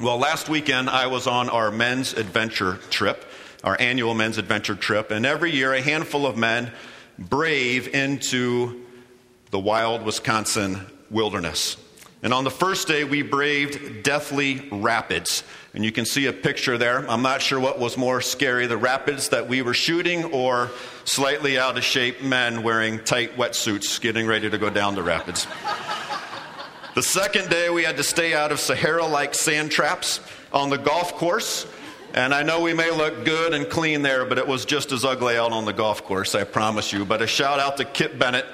Well, last weekend I was on our men's adventure trip, our annual men's adventure trip, and every year a handful of men brave into the wild Wisconsin wilderness. And on the first day, we braved Deathly Rapids. And you can see a picture there. I'm not sure what was more scary the rapids that we were shooting or slightly out of shape men wearing tight wetsuits getting ready to go down the rapids. The second day, we had to stay out of Sahara like sand traps on the golf course. And I know we may look good and clean there, but it was just as ugly out on the golf course, I promise you. But a shout out to Kip Bennett,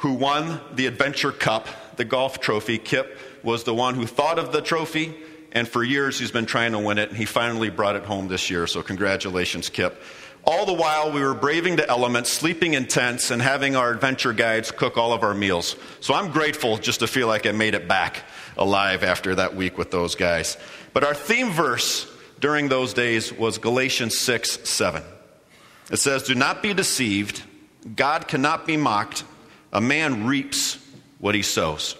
who won the Adventure Cup, the golf trophy. Kip was the one who thought of the trophy, and for years he's been trying to win it, and he finally brought it home this year. So, congratulations, Kip. All the while, we were braving the elements, sleeping in tents, and having our adventure guides cook all of our meals. So I'm grateful just to feel like I made it back alive after that week with those guys. But our theme verse during those days was Galatians 6 7. It says, Do not be deceived. God cannot be mocked. A man reaps what he sows.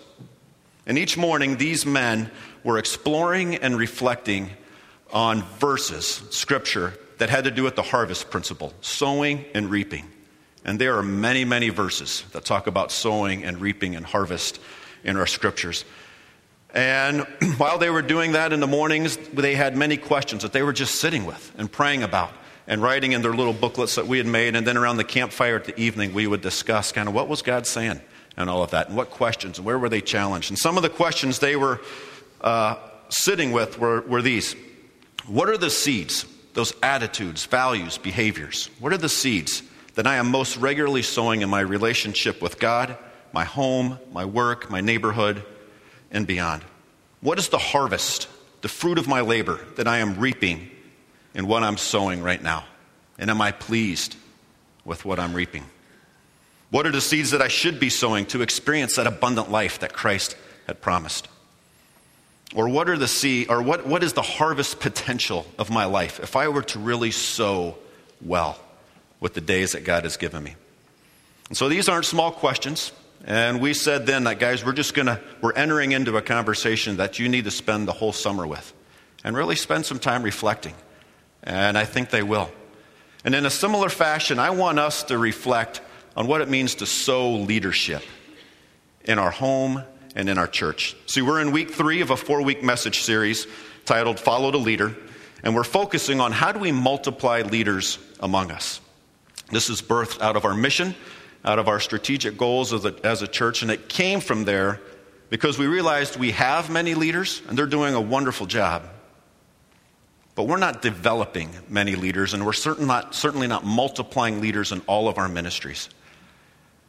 And each morning, these men were exploring and reflecting on verses, scripture, that had to do with the harvest principle sowing and reaping. And there are many, many verses that talk about sowing and reaping and harvest in our scriptures. And while they were doing that in the mornings, they had many questions that they were just sitting with and praying about and writing in their little booklets that we had made. And then around the campfire at the evening, we would discuss kind of what was God saying and all of that, and what questions, and where were they challenged. And some of the questions they were uh, sitting with were, were these What are the seeds those attitudes, values, behaviors? What are the seeds that I am most regularly sowing in my relationship with God, my home, my work, my neighborhood, and beyond? What is the harvest, the fruit of my labor that I am reaping in what I'm sowing right now? And am I pleased with what I'm reaping? What are the seeds that I should be sowing to experience that abundant life that Christ had promised? Or what are the sea or what, what is the harvest potential of my life if I were to really sow well with the days that God has given me? And so these aren't small questions. And we said then that guys, we're just gonna we're entering into a conversation that you need to spend the whole summer with. And really spend some time reflecting. And I think they will. And in a similar fashion, I want us to reflect on what it means to sow leadership in our home and in our church. See, we're in week three of a four week message series titled Follow the Leader, and we're focusing on how do we multiply leaders among us. This is birthed out of our mission, out of our strategic goals as a, as a church, and it came from there because we realized we have many leaders and they're doing a wonderful job. But we're not developing many leaders, and we're certain not, certainly not multiplying leaders in all of our ministries.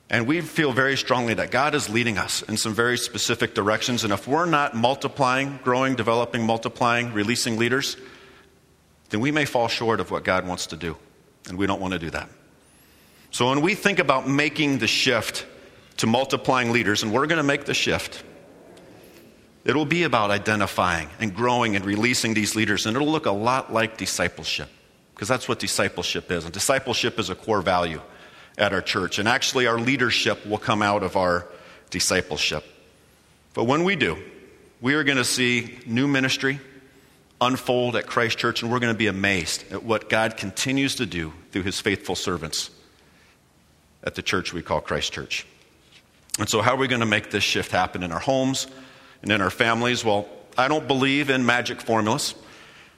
And we feel very strongly that God is leading us in some very specific directions. And if we're not multiplying, growing, developing, multiplying, releasing leaders, then we may fall short of what God wants to do. And we don't want to do that. So when we think about making the shift to multiplying leaders, and we're going to make the shift, it'll be about identifying and growing and releasing these leaders. And it'll look a lot like discipleship, because that's what discipleship is. And discipleship is a core value at our church. And actually, our leadership will come out of our discipleship. But when we do, we are going to see new ministry unfold at Christ Church, and we're going to be amazed at what God continues to do through his faithful servants at the church we call Christ Church. And so, how are we going to make this shift happen in our homes and in our families? Well, I don't believe in magic formulas,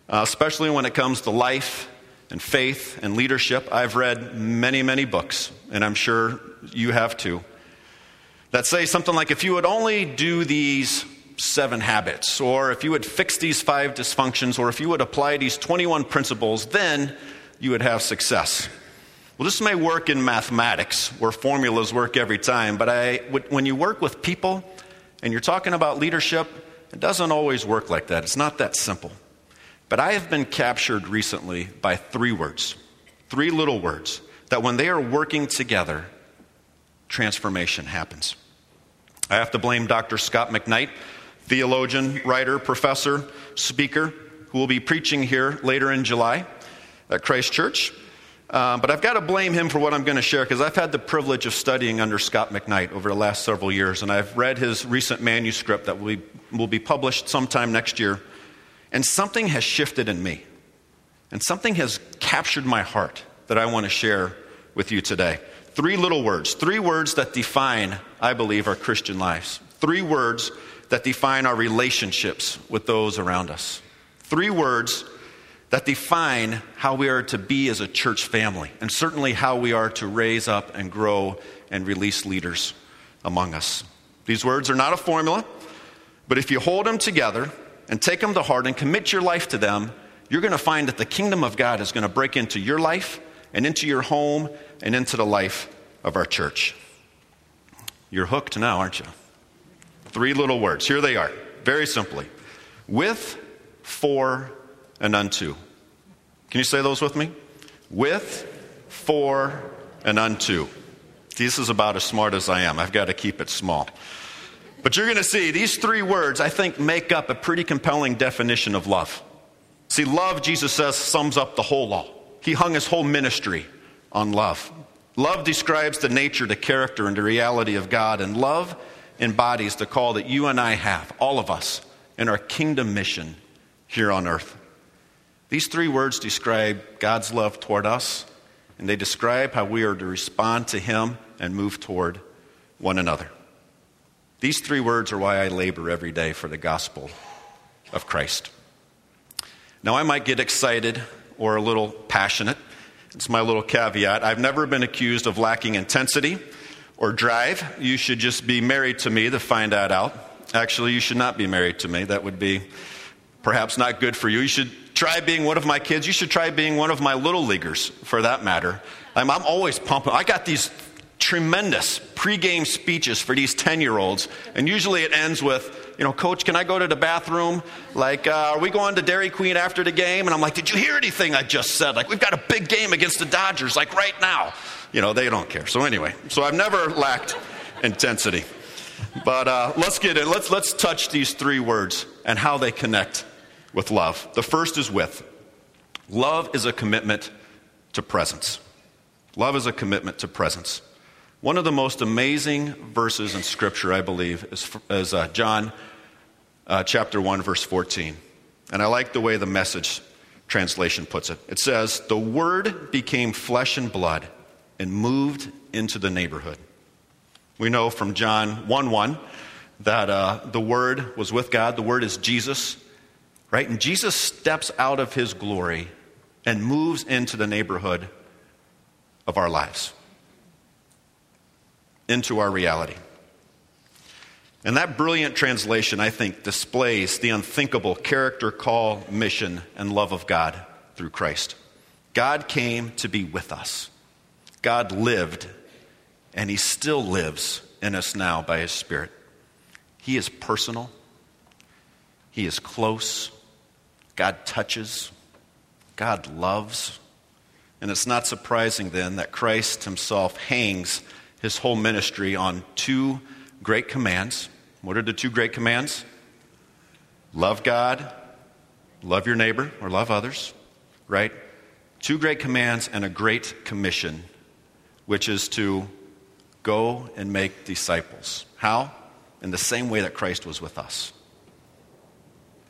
uh, especially when it comes to life and faith and leadership. I've read many, many books, and I'm sure you have too, that say something like if you would only do these seven habits, or if you would fix these five dysfunctions, or if you would apply these 21 principles, then you would have success. Well, this may work in mathematics where formulas work every time, but I, when you work with people and you're talking about leadership, it doesn't always work like that. It's not that simple. But I have been captured recently by three words, three little words, that when they are working together, transformation happens. I have to blame Dr. Scot McKnight, theologian, writer, professor, speaker, who will be preaching here later in July at Christ Church. Uh, but I've got to blame him for what I'm going to share because I've had the privilege of studying under Scot McKnight over the last several years, and I've read his recent manuscript that will be, will be published sometime next year And something has shifted in me. And something has captured my heart that I want to share with you today. Three little words, three words that define, I believe, our Christian lives. Three words that define our relationships with those around us. Three words that define how we are to be as a church family, and certainly how we are to raise up and grow and release leaders among us. These words are not a formula, but if you hold them together and take them to heart and commit your life to them, you're going to find that the kingdom of God is going to break into your life and into your home and into the life of our church. You're hooked now, aren't you? Three little words. Here they are, very simply with, for, and unto. Can you say those with me? With, for, and unto. This is about as smart as I am. I've got to keep it small. But you're going to see these three words, I think, make up a pretty compelling definition of love. See, love, Jesus says, sums up the whole law. He hung his whole ministry on love. Love describes the nature, the character, and the reality of God, and love embodies the call that you and I have, all of us, in our kingdom mission here on earth. These three words describe God's love toward us, and they describe how we are to respond to Him and move toward one another. These three words are why I labor every day for the gospel of Christ. Now, I might get excited or a little passionate. It's my little caveat. I've never been accused of lacking intensity or drive. You should just be married to me to find that out. Actually, you should not be married to me. That would be perhaps not good for you. You should try being one of my kids. You should try being one of my little leaguers, for that matter. I'm, I'm always pumping. I got these tremendous pregame speeches for these 10 year olds, and usually it ends with, you know, Coach, can I go to the bathroom? Like, uh, are we going to Dairy Queen after the game? And I'm like, did you hear anything I just said? Like, we've got a big game against the Dodgers, like right now. You know, they don't care. So, anyway, so I've never lacked intensity. But uh, let's get in. Let's, let's touch these three words and how they connect with love. The first is with. Love is a commitment to presence. Love is a commitment to presence. One of the most amazing verses in Scripture, I believe, is, is uh, John uh, chapter 1, verse 14. And I like the way the message translation puts it. It says, The Word became flesh and blood and moved into the neighborhood. We know from John 1 1 that uh, the Word was with God, the Word is Jesus, right? And Jesus steps out of his glory and moves into the neighborhood of our lives into our reality. And that brilliant translation, I think, displays the unthinkable character, call, mission, and love of God through Christ. God came to be with us. God lived, and He still lives in us now by His Spirit. He is personal, He is close, God touches, God loves. And it's not surprising then that Christ Himself hangs his whole ministry on two great commands. What are the two great commands? Love God, love your neighbor, or love others, right? Two great commands and a great commission, which is to go and make disciples. How? In the same way that Christ was with us.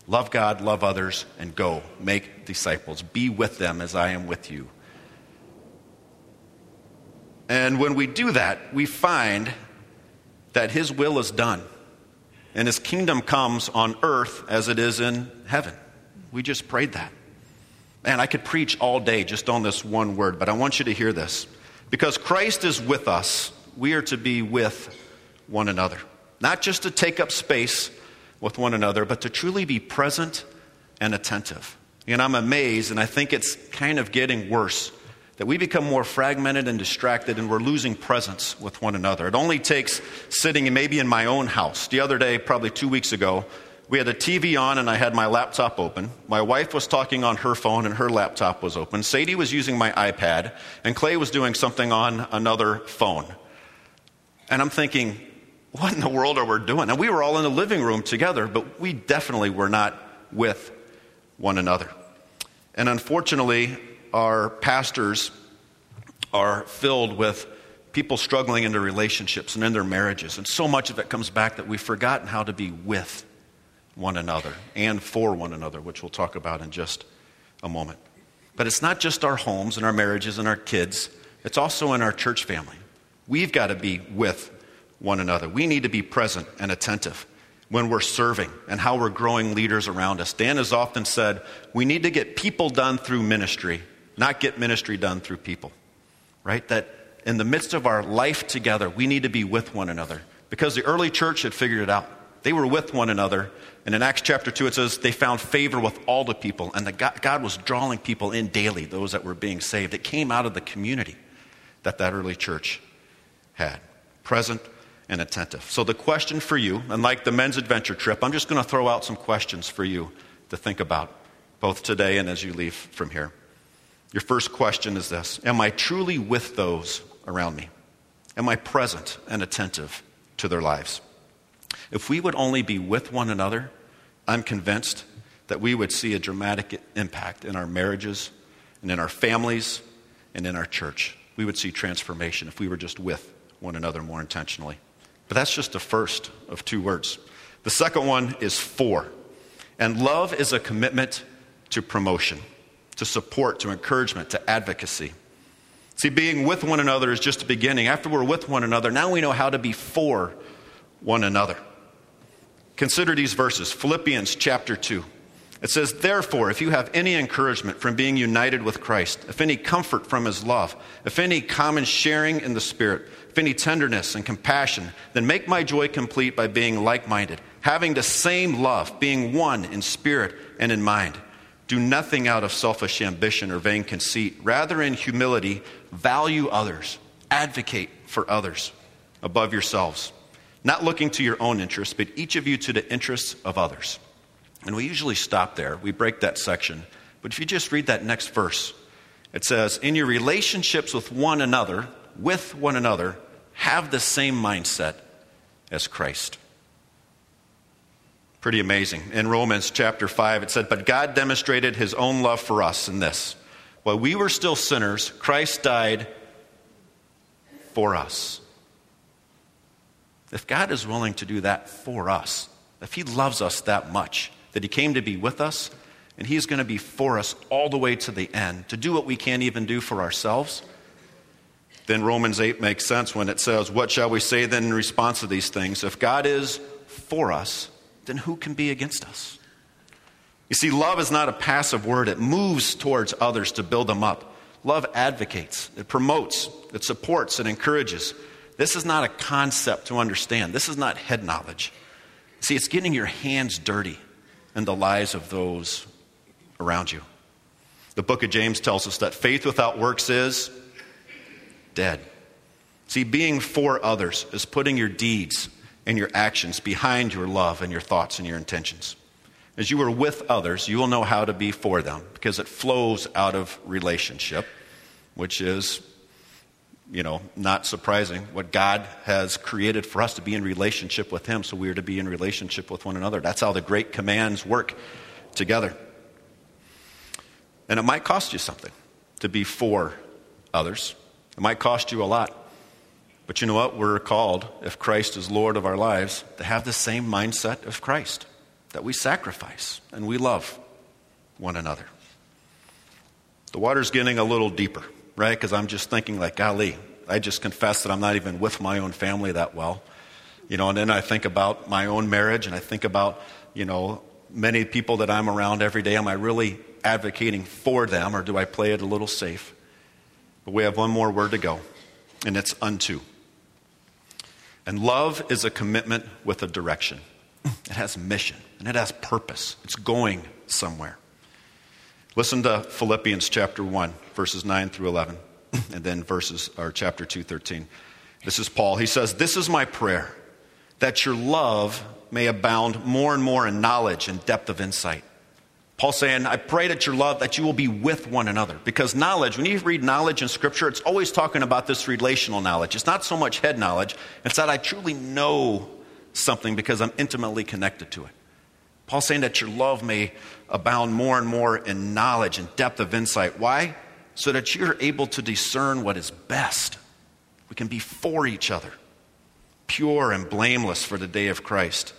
Love God, love others, and go make disciples. Be with them as I am with you. And when we do that, we find that His will is done and His kingdom comes on earth as it is in heaven. We just prayed that. And I could preach all day just on this one word, but I want you to hear this. Because Christ is with us, we are to be with one another. Not just to take up space with one another, but to truly be present and attentive. And I'm amazed, and I think it's kind of getting worse that we become more fragmented and distracted and we're losing presence with one another. It only takes sitting maybe in my own house. The other day, probably two weeks ago, we had a TV on and I had my laptop open. My wife was talking on her phone and her laptop was open. Sadie was using my iPad and Clay was doing something on another phone. And I'm thinking, what in the world are we doing? And we were all in the living room together, but we definitely were not with one another. And unfortunately, our pastors are filled with people struggling in their relationships and in their marriages. And so much of it comes back that we've forgotten how to be with one another and for one another, which we'll talk about in just a moment. But it's not just our homes and our marriages and our kids, it's also in our church family. We've got to be with one another. We need to be present and attentive when we're serving and how we're growing leaders around us. Dan has often said we need to get people done through ministry, not get ministry done through people. Right? That in the midst of our life together, we need to be with one another because the early church had figured it out. They were with one another. And in Acts chapter 2, it says they found favor with all the people. And the God, God was drawing people in daily, those that were being saved. It came out of the community that that early church had present and attentive. So, the question for you, and like the men's adventure trip, I'm just going to throw out some questions for you to think about, both today and as you leave from here. Your first question is this Am I truly with those around me? Am I present and attentive to their lives? If we would only be with one another, I'm convinced that we would see a dramatic impact in our marriages and in our families and in our church. We would see transformation if we were just with one another more intentionally. But that's just the first of two words. The second one is for. And love is a commitment to promotion, to support, to encouragement, to advocacy. See, being with one another is just the beginning. After we're with one another, now we know how to be for one another. Consider these verses Philippians chapter 2. It says, Therefore, if you have any encouragement from being united with Christ, if any comfort from his love, if any common sharing in the Spirit, if any tenderness and compassion, then make my joy complete by being like minded, having the same love, being one in spirit and in mind. Do nothing out of selfish ambition or vain conceit. Rather, in humility, value others, advocate for others above yourselves, not looking to your own interests, but each of you to the interests of others. And we usually stop there. We break that section. But if you just read that next verse, it says, In your relationships with one another, with one another, have the same mindset as Christ. Pretty amazing. In Romans chapter 5, it said, But God demonstrated his own love for us in this. While we were still sinners, Christ died for us. If God is willing to do that for us, if he loves us that much, that he came to be with us, and he's going to be for us all the way to the end, to do what we can't even do for ourselves, then Romans 8 makes sense when it says, What shall we say then in response to these things? If God is for us, then who can be against us? You see, love is not a passive word, it moves towards others to build them up. Love advocates, it promotes, it supports, it encourages. This is not a concept to understand, this is not head knowledge. See, it's getting your hands dirty in the lives of those around you. The book of James tells us that faith without works is dead. See, being for others is putting your deeds and your actions behind your love and your thoughts and your intentions. As you are with others, you will know how to be for them because it flows out of relationship, which is, you know, not surprising. What God has created for us to be in relationship with Him, so we are to be in relationship with one another. That's how the great commands work together. And it might cost you something to be for others. It might cost you a lot. But you know what? We're called, if Christ is Lord of our lives, to have the same mindset of Christ that we sacrifice and we love one another. The water's getting a little deeper, right? Because I'm just thinking, like, golly, I just confess that I'm not even with my own family that well. You know, and then I think about my own marriage and I think about, you know, many people that I'm around every day. Am I really advocating for them or do I play it a little safe? But we have one more word to go, and it's unto. And love is a commitment with a direction. It has mission and it has purpose. It's going somewhere. Listen to Philippians chapter 1, verses 9 through 11, and then verses or chapter 2, 13. This is Paul. He says, This is my prayer, that your love may abound more and more in knowledge and depth of insight Paul saying, I pray that your love, that you will be with one another. Because knowledge, when you read knowledge in Scripture, it's always talking about this relational knowledge. It's not so much head knowledge, it's that I truly know something because I'm intimately connected to it. Paul's saying that your love may abound more and more in knowledge and depth of insight. Why? So that you're able to discern what is best. We can be for each other, pure and blameless for the day of Christ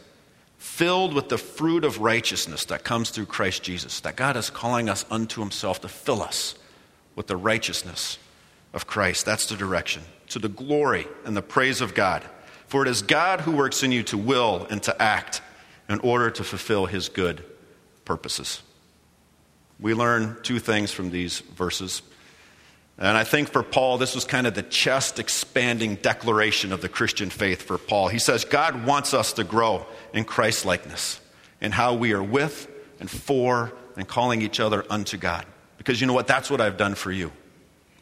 filled with the fruit of righteousness that comes through Christ Jesus, that God is calling us unto Himself to fill us with the righteousness of Christ. That's the direction, to the glory and the praise of God. For it is God who works in you to will and to act in order to fulfill His good purposes. We learn two things from these verses. And I think for Paul, this was kind of the chest expanding declaration of the Christian faith for Paul. He says, God wants us to grow in Christ likeness in how we are with and for and calling each other unto God. Because you know what? That's what I've done for you.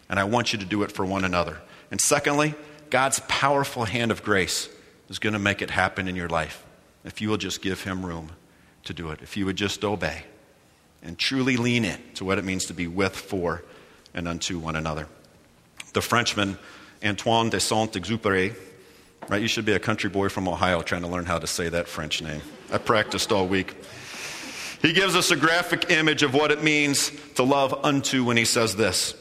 And I want you to do it for one another. And secondly, God's powerful hand of grace is going to make it happen in your life if you will just give Him room to do it, if you would just obey and truly lean in to what it means to be with, for, and unto one another. The Frenchman Antoine de Saint Exupéry, right? You should be a country boy from Ohio trying to learn how to say that French name. I practiced all week. He gives us a graphic image of what it means to love unto when he says this.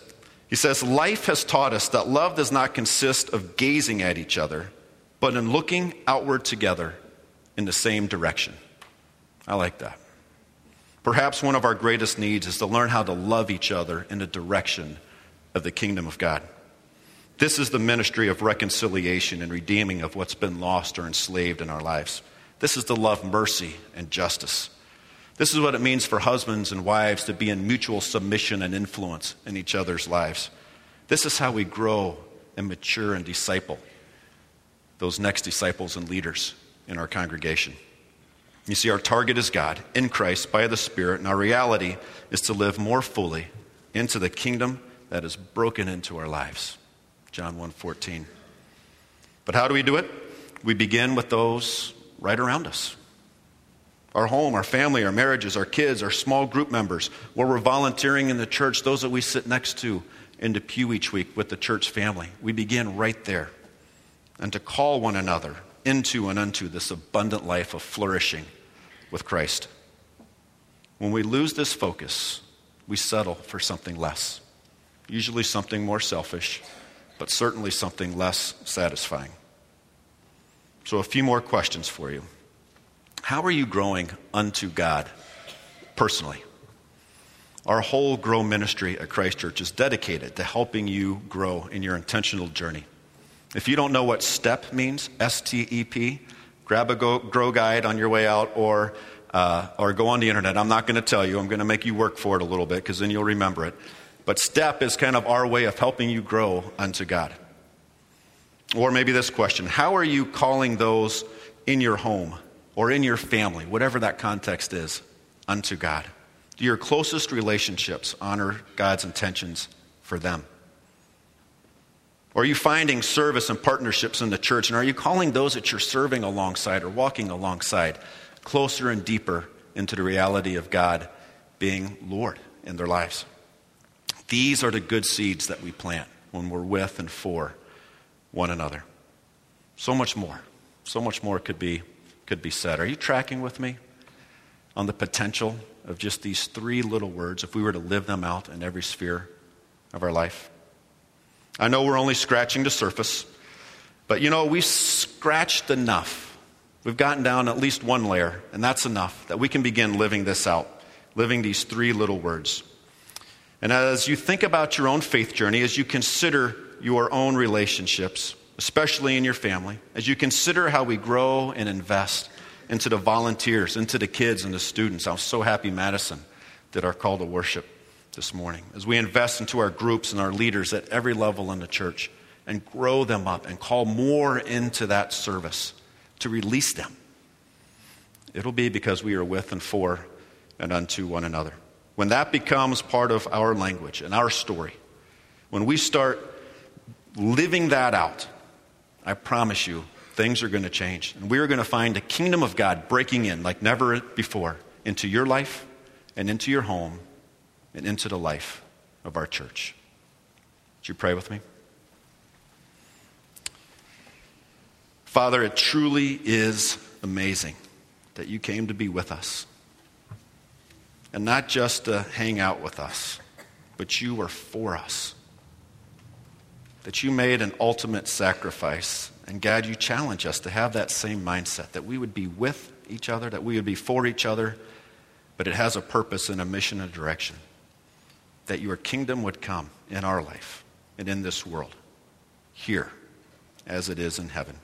He says, Life has taught us that love does not consist of gazing at each other, but in looking outward together in the same direction. I like that. Perhaps one of our greatest needs is to learn how to love each other in the direction of the kingdom of God. This is the ministry of reconciliation and redeeming of what's been lost or enslaved in our lives. This is to love mercy and justice. This is what it means for husbands and wives to be in mutual submission and influence in each other's lives. This is how we grow and mature and disciple those next disciples and leaders in our congregation. You see, our target is God in Christ by the Spirit, and our reality is to live more fully into the kingdom that is broken into our lives. John 1:14. But how do we do it? We begin with those right around us our home, our family, our marriages, our kids, our small group members, where we're volunteering in the church, those that we sit next to in the pew each week with the church family. We begin right there. And to call one another into and unto this abundant life of flourishing with Christ. When we lose this focus, we settle for something less, usually something more selfish, but certainly something less satisfying. So, a few more questions for you. How are you growing unto God personally? Our whole Grow ministry at Christ Church is dedicated to helping you grow in your intentional journey. If you don't know what STEP means, S T E P, grab a go, Grow guide on your way out or, uh, or go on the internet. I'm not going to tell you, I'm going to make you work for it a little bit because then you'll remember it. But STEP is kind of our way of helping you grow unto God. Or maybe this question How are you calling those in your home or in your family, whatever that context is, unto God? Do your closest relationships honor God's intentions for them? Or are you finding service and partnerships in the church? And are you calling those that you're serving alongside or walking alongside closer and deeper into the reality of God being Lord in their lives? These are the good seeds that we plant when we're with and for one another. So much more. So much more could be could be said. Are you tracking with me on the potential of just these three little words if we were to live them out in every sphere of our life? I know we're only scratching the surface, but you know, we've scratched enough. We've gotten down at least one layer, and that's enough that we can begin living this out, living these three little words. And as you think about your own faith journey, as you consider your own relationships, especially in your family, as you consider how we grow and invest into the volunteers, into the kids and the students. I'm so happy Madison did our call to worship this morning. As we invest into our groups and our leaders at every level in the church and grow them up and call more into that service to release them, it'll be because we are with and for and unto one another. When that becomes part of our language and our story, when we start living that out, I promise you, things are going to change. And we are going to find the kingdom of God breaking in like never before into your life and into your home and into the life of our church. Would you pray with me? Father, it truly is amazing that you came to be with us. And not just to hang out with us, but you were for us that you made an ultimate sacrifice. And God, you challenge us to have that same mindset, that we would be with each other, that we would be for each other, but it has a purpose and a mission and a direction. That your kingdom would come in our life and in this world, here, as it is in heaven.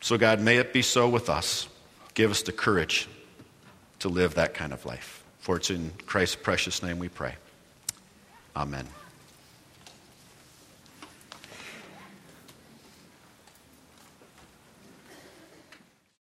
So, God, may it be so with us. Give us the courage to live that kind of life. For it's in Christ's precious name we pray. Amen.